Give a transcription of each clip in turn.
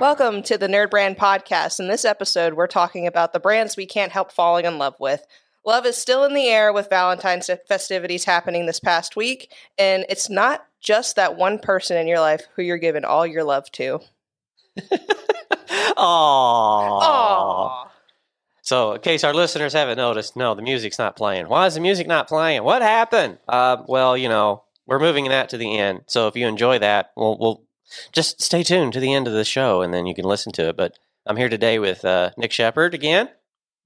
Welcome to the Nerd Brand Podcast. In this episode, we're talking about the brands we can't help falling in love with. Love is still in the air with Valentine's festivities happening this past week, and it's not just that one person in your life who you're giving all your love to. Aww. Aww. So, in case our listeners haven't noticed, no, the music's not playing. Why is the music not playing? What happened? Uh, well, you know, we're moving that to the end. So, if you enjoy that, we'll, we'll just stay tuned to the end of the show, and then you can listen to it. But I'm here today with uh, Nick Shepard again,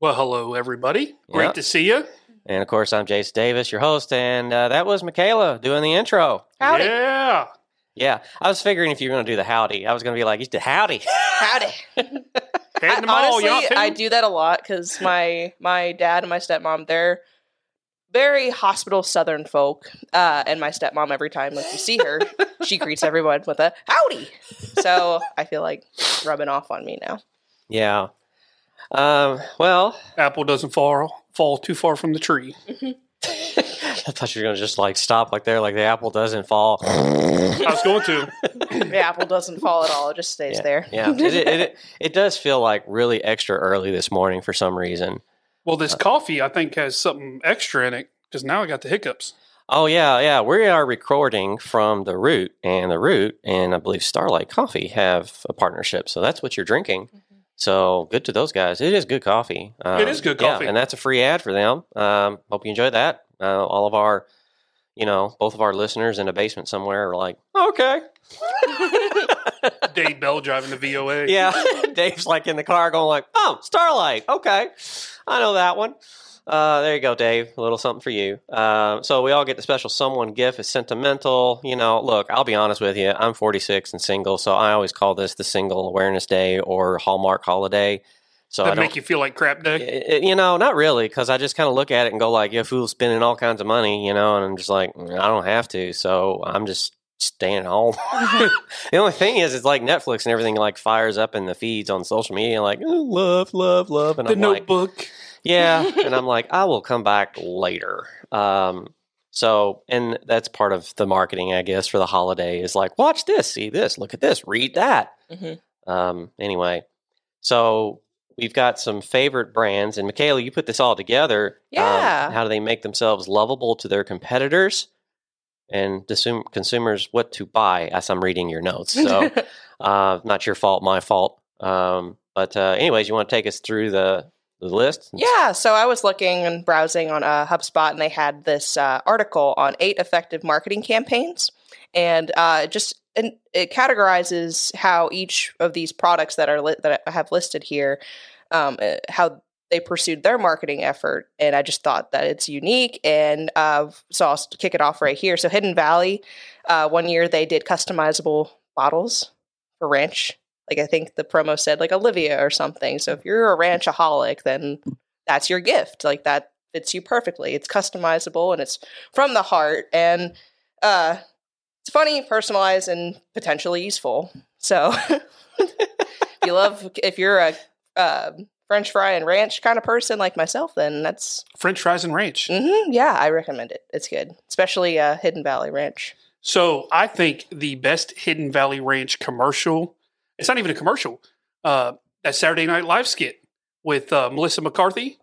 Well, hello, everybody. Great Yeah. to see you. and of course, I'm Jace Davis, your host, and uh, that was Michaela doing the intro. Howdy. Yeah. Yeah, I was figuring if you were going to do the howdy, I was going to be like, "You did howdy." Howdy. I- to the mall, honestly. I do that a lot because my my dad and my stepmom they're very hospital southern folk, uh, and my stepmom every time like you see her, she greets everyone with a howdy. So I feel like rubbing off on me now. yeah. Um, well, Apple doesn't fall fall too far from the tree. I thought you were going to just like stop like there, like the apple doesn't fall. I was going to. The apple doesn't fall at all; it just stays yeah, there. Yeah, it, it, it, it does feel like really extra early this morning for some reason. Well, this coffee I think has something extra in it because now I got the hiccups. Oh yeah, yeah. We are recording from the Root, and the Root and I believe Starlight Coffee have a partnership, so that's what you're drinking. So good to those guys. It is good coffee. Um, It is good yeah, coffee. and that's a free ad for them. Um, hope you enjoyed that. Uh, all of our, you know, both of our listeners in a basement somewhere are like, okay, Dave Bell driving the VOA. yeah. Dave's like in the car going like, oh, Starlight. Okay. I know that one. Uh, there you go, Dave. A little something for you. Uh, so we all get the special someone gift. It's sentimental. You know, look, I'll be honest with you. I'm 46 and single, so I always call this the Single Awareness Day or Hallmark Holiday. So That make you feel like crap day. You know, not really, because I just kind of look at it and go like, "Yeah, fool's spending all kinds of money," you know, and I'm just like, "Mm, I don't have to, so I'm just staying home. the only thing is, it's like Netflix and everything like fires up in the feeds on social media, like "Oh, love, love, love, and The I'm like, notebook. yeah, and I'm like, I will come back later. Um, so, and that's part of the marketing, I guess, for the holiday is like, watch this, see this, look at this, read that. Mhm. Um, anyway, so we've got some favorite brands, and Michaela, you put this all together. Um, Yeah. how do they make themselves lovable to their competitors and consumers what to buy? As I'm reading your notes, so uh, not your fault, my fault. Um, but uh, anyways, you want to take us through the the list? Yeah, so I was looking and browsing on uh, HubSpot, and they had this uh, article on eight effective marketing campaigns, and uh, it just and it categorizes how each of these products that are li- that I have listed here, um, uh, how they pursued their marketing effort, and I just thought that it's unique, and uh, so I'll kick it off right here. So Hidden Valley, uh, one year they did customizable bottles for ranch like I think the promo said like Olivia or something. So if you're a ranchaholic, then that's your gift. Like that fits you perfectly. It's customizable and it's from the heart and uh it's funny, personalized and potentially useful. So if you love if you're a uh, French fry and ranch kind of person like myself, then that's French fries and ranch. mhm, yeah, I recommend it. It's good, especially uh, Hidden Valley Ranch. So I think the best Hidden Valley Ranch commercial. It's not even a commercial. Uh, that Saturday Night Live skit with uh, Melissa McCarthy.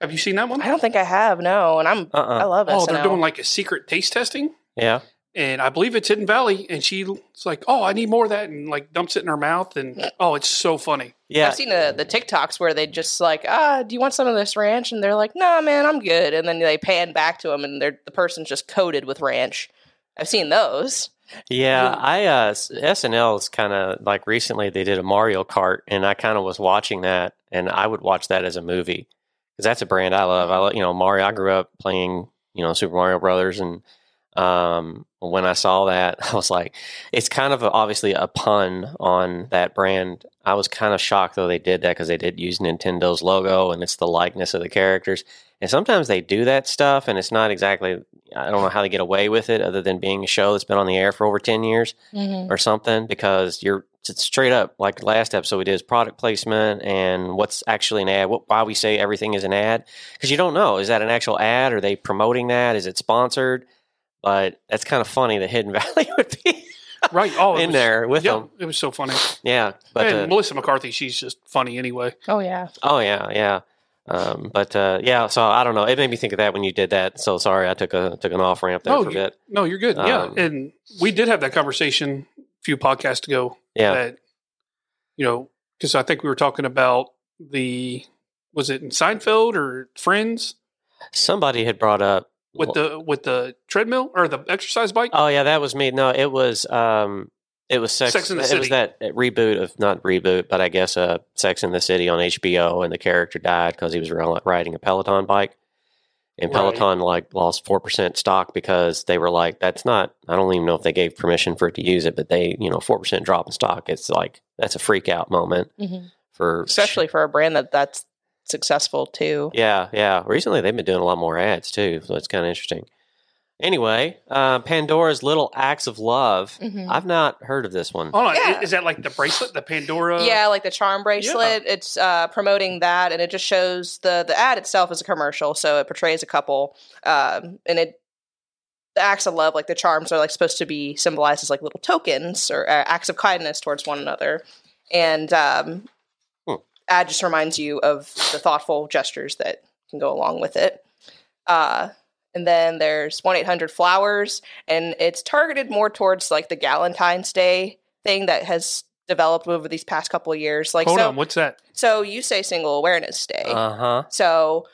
Have you seen that one? I don't think I have no, and I'm Uh-uh. I love Oh, SNL. they're doing like a secret taste testing. Yeah. And I believe it's Hidden Valley, and she's like, "Oh, I need more of that," and like dumps it in her mouth, and oh, it's so funny. Yeah. I've seen the, the TikToks where they just like, ah, do you want some of this ranch? And they're like, nah, man, I'm good. And then they pan back to them, and they're, the person's just coated with ranch. I've seen those. Yeah, I uh s- SNL is kind of like recently they did a Mario Kart and I kind of was watching that and I would watch that as a movie cuz that's a brand I love. I lo- you know Mario I grew up playing, you know, Super Mario Brothers and um when I saw that I was like it's kind of a, obviously a pun on that brand. I was kind of shocked though they did that cuz they did use Nintendo's logo and it's the likeness of the characters. And sometimes they do that stuff and it's not exactly I don't know how they get away with it other than being a show that's been on the air for over 10 years or something because you're it's straight up like last episode we did is product placement and what's actually an ad what, why we say everything is an ad. Because you don't know is that an actual ad? Are they promoting that? Is it sponsored but that's kind of funny that hidden valley would be right. Oh, in was- there with yeah, them. it was so funny. Yeah, but and uh, Melissa McCarthy, she's just funny anyway. Oh yeah. oh yeah, yeah. Um, but uh, yeah, so I don't know. It made me think of that when you did that. So sorry, I took a took an off ramp there Oh, for a you- bit. No, you're good. yeah, Um, and we did have that conversation a few podcasts ago. Yeah, That you know, because I think we were talking about the was it in Seinfeld or Friends somebody had brought up with the with the treadmill or the exercise bike. Oh yeah, that was me. No, it was um it was Sex, Sex and the it was that reboot of not reboot, but I guess uh Sex in the City on HBO and the character died because he was riding a Peloton bike. And Right. Peloton like lost 4% stock because they were like that's not I don't even know if they gave permission for it to use it, but they, you know, 4% drop in stock. It's like that's a freak out moment Mhm. for Especially for a brand that that's successful too. Yeah, yeah. Recently, they've been doing a lot more ads too, so it's kind of interesting. Anyway, uh, Pandora's Little Acts of Love. Mhm. I've not heard of this one. Hold on, Yeah. is that like the bracelet, the Pandora? yeah, like the charm bracelet. It's uh, promoting that, and it just shows the the ad itself is a commercial, so it portrays a couple, um, and it the acts of love, like the charms, are like supposed to be symbolized as like little tokens or uh, acts of kindness towards one another, and um. Ad just reminds you of the thoughtful gestures that can go along with it. Uh, and then there's one eight hundred flowers, and it's targeted more towards like the Galentine's Day thing that has developed over these past couple of years. Like Hold so, on, what's that? so you say Single Awareness Day. Uh huh. so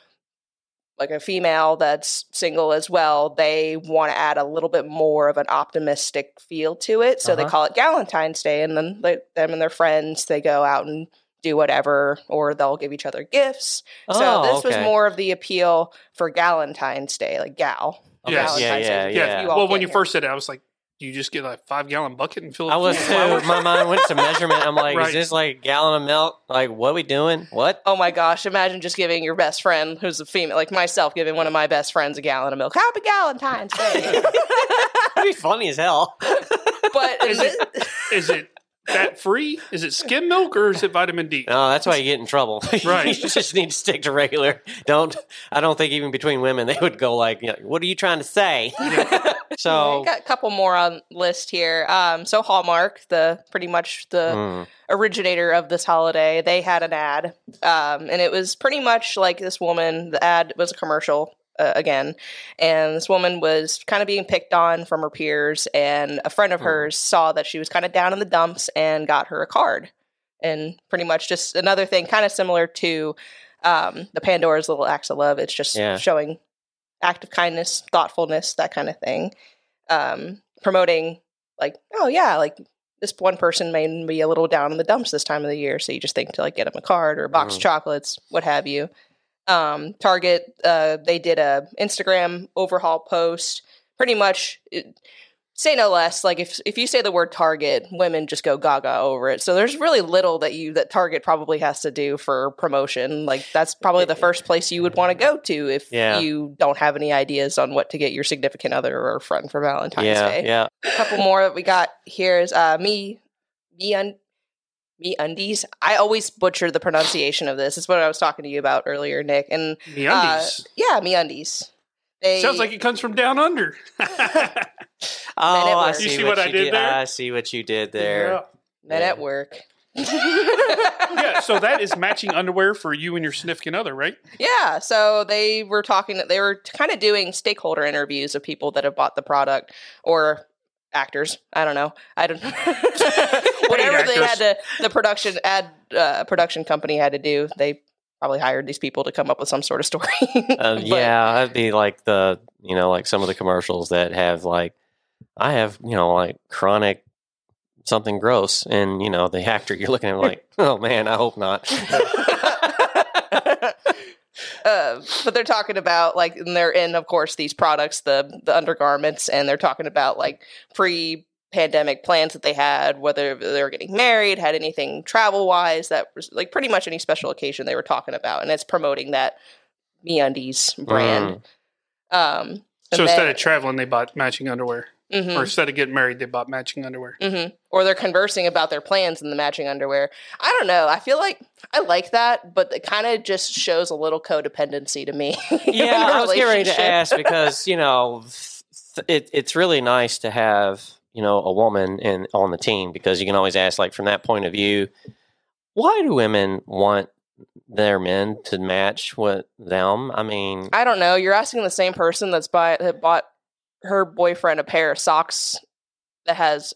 like a female that's single as well, they want to add a little bit more of an optimistic feel to it. So they Uh-huh. call it Galentine's Day, and then they, them and their friends they go out and do whatever, or they'll give each other gifts. so Oh, this was more of the appeal for Galentine's Day, like gal. Yes. Yeah, yeah, Day. Yeah. yeah. You well, when you here. first said it, I was like, you just get a five gallon bucket and fill it? I was full of too. My mind went to measurement. I'm like, Right. is this like a gallon of milk? Like, what are we doing? What? Oh my gosh, imagine just giving your best friend, who's a female, like myself, giving one of my best friends a gallon of milk. Happy Galentine's Day. That'd be funny as hell. but Is it- Is it fat free? Is it skim milk or is it vitamin D? No, that's why you get in trouble. Right. you just need to stick to regular. Don't. I don't think even between women they would go like, you know, "What are you trying to say?" so. I got a couple more on list here. Um, so Hallmark, the pretty much the mm, originator of this holiday, they had an ad, um, and it was pretty much like this woman. The ad was a commercial uh, again, and this woman was kind of being picked on from her peers, and a friend of Hmm. hers saw that she was kind of down in the dumps and got her a card, and pretty much just another thing, kind of similar to um, the Pandora's Little Acts of Love. It's just Yeah. showing act of kindness, thoughtfulness, that kind of thing, um, promoting like, oh yeah, like this one person may be a little down in the dumps this time of the year, so you just think to like get them a card or a box Mhm. of chocolates, what have you. Um, Target, uh, they did a Instagram overhaul post. Pretty much, it, say no less. Like if if you say the word Target, women just go gaga over it. So there's really little that you that Target probably has to do for promotion. Like that's probably the first place you would want to go to if Yeah. you don't have any ideas on what to get your significant other or friend for Valentine's yeah, Day yeah. a couple more that we got here is uh me me un me undies. I always butcher the pronunciation of this. It's what I was talking to you about earlier, Nick. And uh, yeah, me undies. They Sounds like it comes from down under. Oh, I see, You see what, what I you did there? I see what you did there. men Yeah. at work. yeah, so that is matching underwear for you and your significant other, right? Yeah, so they were talking. They were kind of doing stakeholder interviews of people that have bought the product or actors. I don't know. I don't. Whatever they had to, the production ad uh, production company had to do. They probably hired these people to come up with some sort of story. Uh, But- yeah, I'd be like the you know like some of the commercials that have like I have you know like chronic something gross, and you know the actor you're looking at like oh man, I hope not. Uh, but they're talking about like, and they're in, of course, these products, the the undergarments, and they're talking about like pre pandemic plans that they had, whether they were getting married, had anything travel wise, that was like pretty much any special occasion they were talking about, and it's promoting that MeUndies brand. Um, So instead of traveling, they bought matching underwear. Hmm Or instead of getting married, they bought matching underwear. hmm Or they're conversing about their plans in the matching underwear. I don't know. I feel like I like that, but it kind of just shows a little codependency to me. yeah, a I was getting ready to ask because you know th- it, it's really nice to have you know, a woman in on the team because you can always ask, like, from that point of view, why do women want their men to match with them? I mean, I don't know. You're asking the same person that's buy that bought her boyfriend a pair of socks that has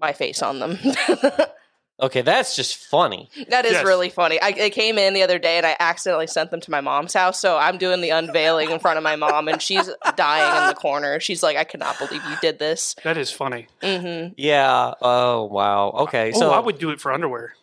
my face on them. okay, that's just funny. that is Yes. really funny. I, I came in the other day and I accidentally sent them to my mom's house, so I'm doing the unveiling in front of my mom, and she's dying in the corner. She's like, "I cannot believe you did this." That is funny. hmm Yeah. Oh wow. Okay. oh, So I would do it for underwear.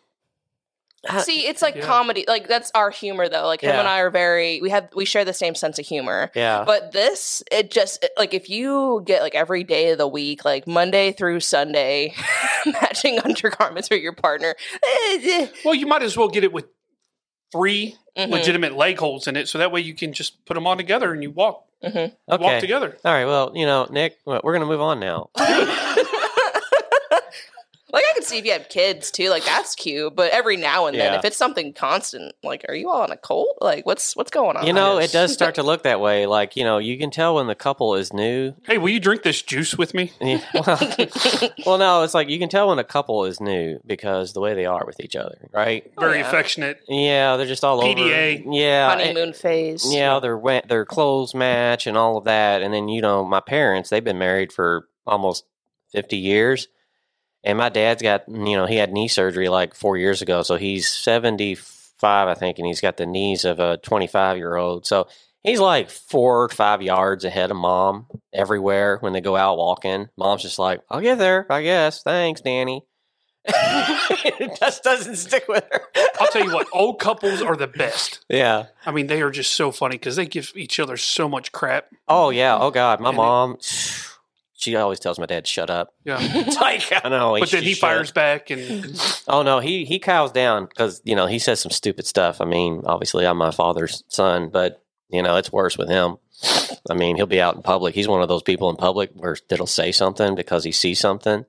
Uh, See, it's like Yeah. comedy. Like that's our humor, though. Like him and I are very we have we share the same sense of humor. Yeah. But this, it just it- like if you get like every day of the week, like Monday through Sunday, matching undergarments for your partner. eh, eh, Well, you might as well get it with 3 mhm, legitimate leg holes in it, so that way you can just put them on together and you walk mhm. walk together. All right. Well, you know, Nick, we're going to move on now. like I could see if you had kids too, like that's cute. But every now and then, Yeah. if it's something constant, like are you all on a cult? Like what's what's going on? You know, it does start to look that way. Like, you know, you can tell when the couple is new. Hey, will you drink this juice with me? Yeah, Well, well, no, it's like you can tell when a couple is new because the way they are with each other, right? Oh, Very yeah. affectionate. Yeah, they're just all PDA. over. Yeah, and- honeymoon eh, phase. Yeah, their their clothes match and all of that. And then you know, my parents they've been married for almost fifty years, and my dad's got you know he had knee surgery like four years ago, so he's seventy five, I think, and he's got the knees of a twenty five year old. So he's like four or five yards ahead of mom everywhere when they go out walking. Mom's just like, "I'll get there, I guess. Thanks, Danny." it just doesn't stick with her. I'll tell you what, old couples are the best. Yeah. I mean, they are just so funny because they give each other so much crap. Oh yeah. Oh god. My And it- mom. She always tells my dad, "Shut up." Yeah. It's like I know. But then he should. fires back and Oh no, he he cows down because you know he says some stupid stuff. I mean, obviously I'm my father's son, but you know it's worse with him. I mean, he'll be out in public. He's one of those people in public where that'll say something because he sees something,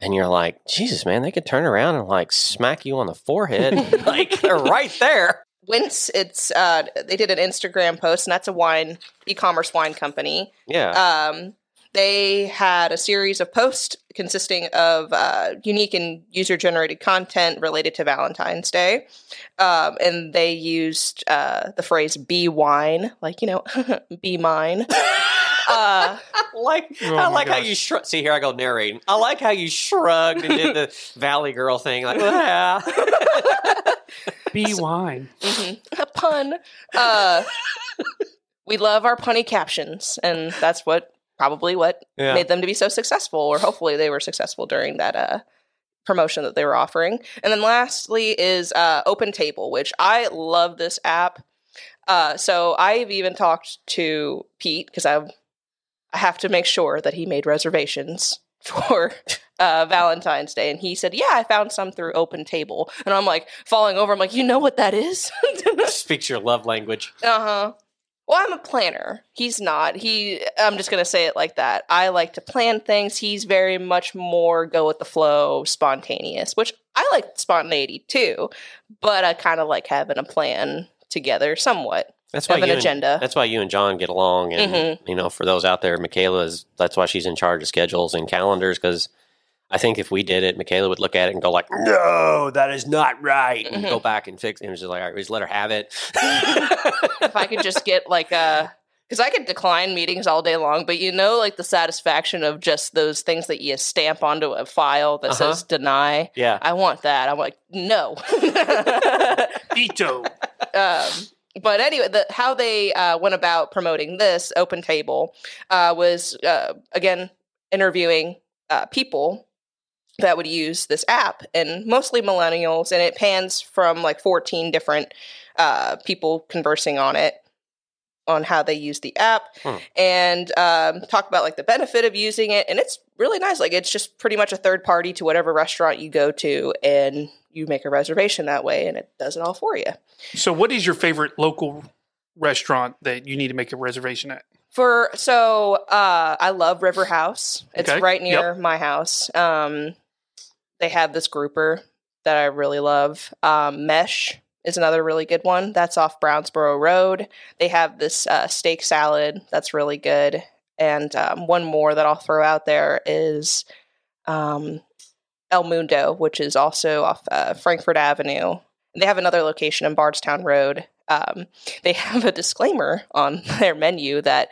and you're like, Jesus, man, they could turn around and like smack you on the forehead, like they're right there. Winc, it's uh, they did an Instagram post, and that's a wine e-commerce wine company. Yeah. Um, they had a series of posts consisting of uh, unique and user-generated content related to Valentine's Day, um, and they used uh, the phrase "be wine," like you know, "be mine." uh, I like Oh I my like how you shrug. See here, I go narrating. I like how you shrugged and did the Valley Girl thing. Like, yeah. be wine. mhm, a pun. Uh, we love our punny captions, and that's what probably what yeah. made them to be so successful, or hopefully they were successful during that uh, promotion that they were offering. And then lastly is uh, Open Table, which I love this app. Uh, so I've even talked to Pete because I I have to make sure that he made reservations for uh, Valentine's Day, and he said, "Yeah, I found some through Open Table." And I'm like falling over. I'm like, "You know what that is?" Speaks your love language. Uh huh. Well, I'm a planner. He's not. He. I'm just gonna say it like that. I like to plan things. He's very much more go with the flow, spontaneous, which I like spontaneity too. But I kind of like having a plan together, somewhat That's why an you and- agenda. that's why you and John get along, and Mhm. you know, for those out there, Michaela is. That's why she's in charge of schedules and calendars. Because I think if we did it, Michaela would look at it and go like, "No, that is not right," and Mhm. go back and fix. it. And it's just like, all right, just let her have it. if I could just get like a. Because I could decline meetings all day long, but you know, like the satisfaction of just those things that you stamp onto a file that Uh-huh. says deny. yeah, I want that. I'm like, no. Ito. um, but anyway, the, how they uh, went about promoting this open table uh, was uh, again interviewing uh, people that would use this app, and mostly millennials, and it pans from like 14 different uh, people conversing on it on how they use the app Hmm. and um, talk about like the benefit of using it and it's really nice like it's just pretty much a third party to whatever restaurant you go to and you make a reservation that way and it does it all for you So, what is your favorite local restaurant that you need to make a reservation at? For so uh I love River House. It's Okay, right near my house. Um they have this grouper that I really love. Um Mesh is another really good one. That's off Brownsboro Road. They have this uh, steak salad that's really good. And um, one more that I'll throw out there is um, El Mundo, which is also off uh, Frankfort Avenue. They have another location in Bardstown Road. Um, they have a disclaimer on their menu that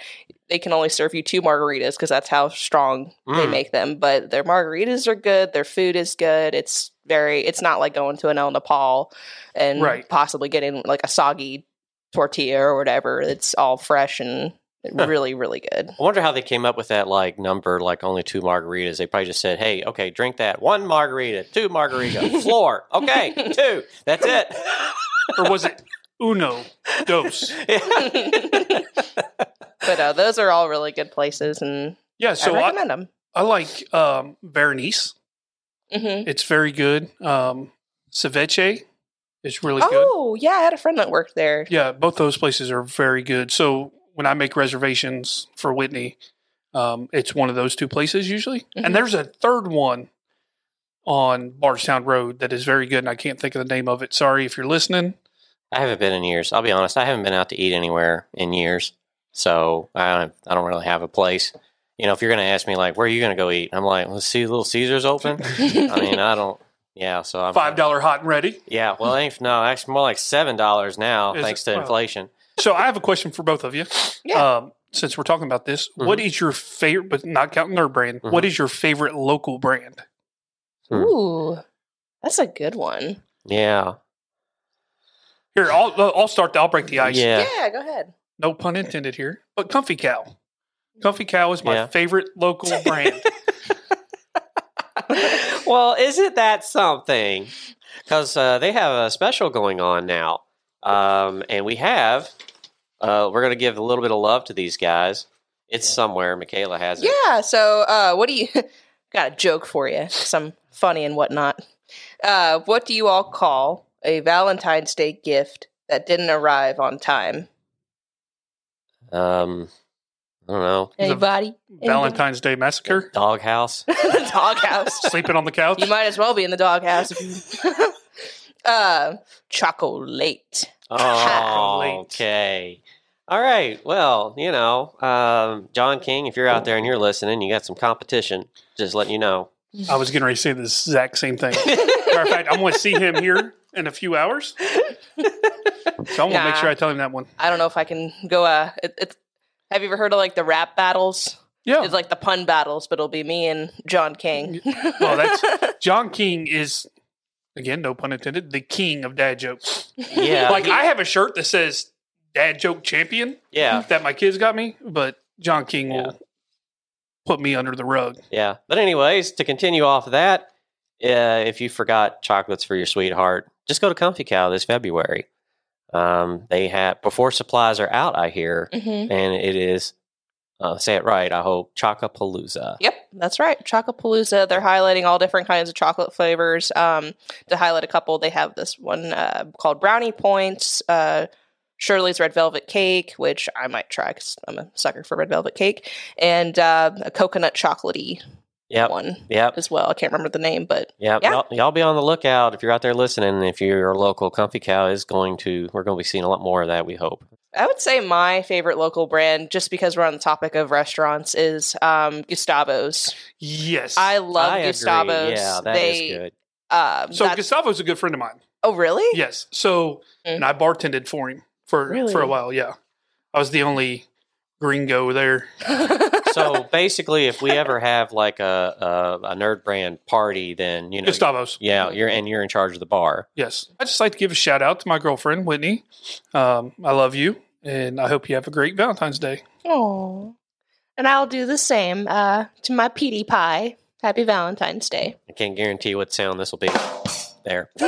they can only serve you two margaritas because that's how strong they Mm. make them. But their margaritas are good. Their food is good. It's very. It's not like going to an El Nopal and Right. possibly getting like a soggy tortilla or whatever. It's all fresh and Huh. really, really good. I wonder how they came up with that like number, like only two margaritas. They probably just said, "Hey, okay, drink that one margarita, two margarita, floor, okay, two, that's it." or was it uno dos? but uh, those are all really good places, and Yeah, so I I, recommend them. I like um, Berenice. hmm It's very good. Um, Ceviche is really good. Oh, yeah, I had a friend that worked there. Yeah, both those places are very good. So when I make reservations for Whitney, um, it's one of those two places usually. Mhm. And there's a third one on Bardstown Road that is very good, and I can't think of the name of it. Sorry if you're listening. I haven't been in years. I'll be honest. I haven't been out to eat anywhere in years, so I don't. I don't really have a place. You know, if you're going to ask me like, where are you going to go eat? I'm like, let's see, Little Caesars open. I mean, I don't. Yeah, so I'm Five dollar hot and ready. Yeah, well, it ain't no, actually more like seven dollars now, Is thanks it? to Wow. inflation. So I have a question for both of you. Yeah. Um, since we're talking about this, Mhm. what is your favorite, but not counting their brand, Mhm. what is your favorite local brand? Hmm. Ooh, that's a good one. Yeah, Here, I'll I'll start. I'll break the ice. yeah, Yeah, go ahead. No pun intended here. But Comfy Cow. Comfy Cow is my Yeah. favorite local brand. well, isn't that something? Because uh, they have a special going on now, um, and we have. Uh, we're going to give a little bit of love to these guys. It's somewhere. Michaela has it. Yeah. So, uh, what do you got a joke for you? Some funny and whatnot. Uh, what do you all call a Valentine's Day gift that didn't arrive on time? Um, I don't know. Anybody? Valentine's Day Massacre. Doghouse. the doghouse. Sleeping on the couch. You might as well be in the doghouse. If you... uh, chocolate. Oh, Late. okay. All right. Well, you know, um, John King, if you're out there and you're listening, you got some competition. Just letting you know. I was getting ready to say the exact same thing. Matter of fact, I'm going to see him here in a few hours. So I'm going to make sure I tell him that one. I don't know if I can go. Uh, it, it's. Have you ever heard of like the rap battles? Yeah. It's like the pun battles, but it'll be me and John King. Well, that's John King is, again, no pun intended, the king of dad jokes. Yeah. Like, I have a shirt that says dad joke champion yeah. that my kids got me, but John King Yeah. will put me under the rug. Yeah. But, anyways, to continue off of that, uh, if you forgot chocolates for your sweetheart, just go to Comfy Cow this February. Um, they have, before supplies are out, I hear, hmm and it is, uh, say it right, I hope, Chocopalooza. Yep, that's right. Chocopalooza. They're highlighting all different kinds of chocolate flavors. Um, to highlight a couple, they have this one uh, called Brownie Points, uh, Shirley's Red Velvet Cake, which I might try because I'm a sucker for red velvet cake, and uh, a coconut chocolatey Yep. one Yep. as well. I can't remember the name, but Yep. Yeah. Y'all, y'all be on the lookout if you're out there listening. If your local Comfy Cow is going to, we're going to be seeing a lot more of that, we hope. I would say my favorite local brand, just because we're on the topic of restaurants, is um, Gustavo's. Yes. I love I agree. Gustavo's. Yeah, that is they, good. Um, so that's- Gustavo's a good friend of mine. oh, really? Yes. So, Mm. and I bartended for him for Really? for a while. Yeah, I was the only gringo there. So basically, if we ever have like a, a, a nerd brand party, then, you know, Gustavo's. yeah, you're, and you're in charge of the bar. Yes. I just like to give a shout out to my girlfriend Whitney. Um, I love you, and I hope you have a great Valentine's Day. Oh, and I'll do the same uh, to my Petey Pie. Happy Valentine's Day. I can't guarantee what sound this will be. There.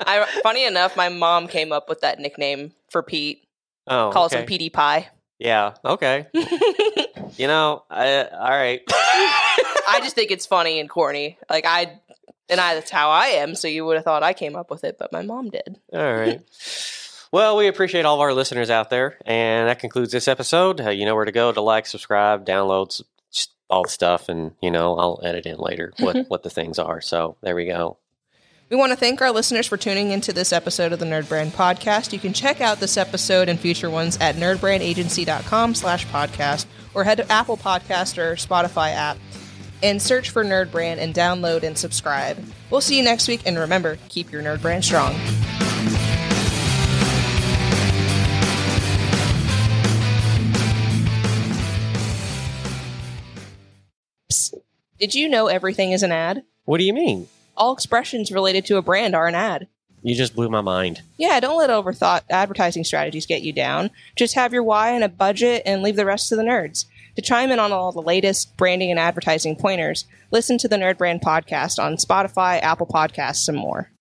I, funny enough, my mom came up with that nickname for Pete. Oh, Calls okay. him Petey Pie. Yeah. Okay. You know, I, all right. I just think it's funny and corny. Like I, and I, that's how I am. So you would have thought I came up with it, but my mom did. All right. Well, we appreciate all of our listeners out there, and that concludes this episode. Uh, you know where to go to like, subscribe, download, all the stuff, and you know I'll edit in later what what the things are. So there we go. We want to thank our listeners for tuning into this episode of the Nerd Brand Podcast. You can check out this episode and future ones at nerdbrandagency.com slash podcast or head to Apple Podcast or Spotify app and search for Nerd Brand and download and subscribe. We'll see you next week, and remember, keep your nerd brand strong. Psst. Did you know everything is an ad? What do you mean? All expressions related to a brand are an ad. You just blew my mind. Yeah, don't let overthought advertising strategies get you down. Just have your why and a budget and leave the rest to the nerds. To chime in on all the latest branding and advertising pointers, listen to the Nerd Brand podcast on Spotify, Apple Podcasts, and more.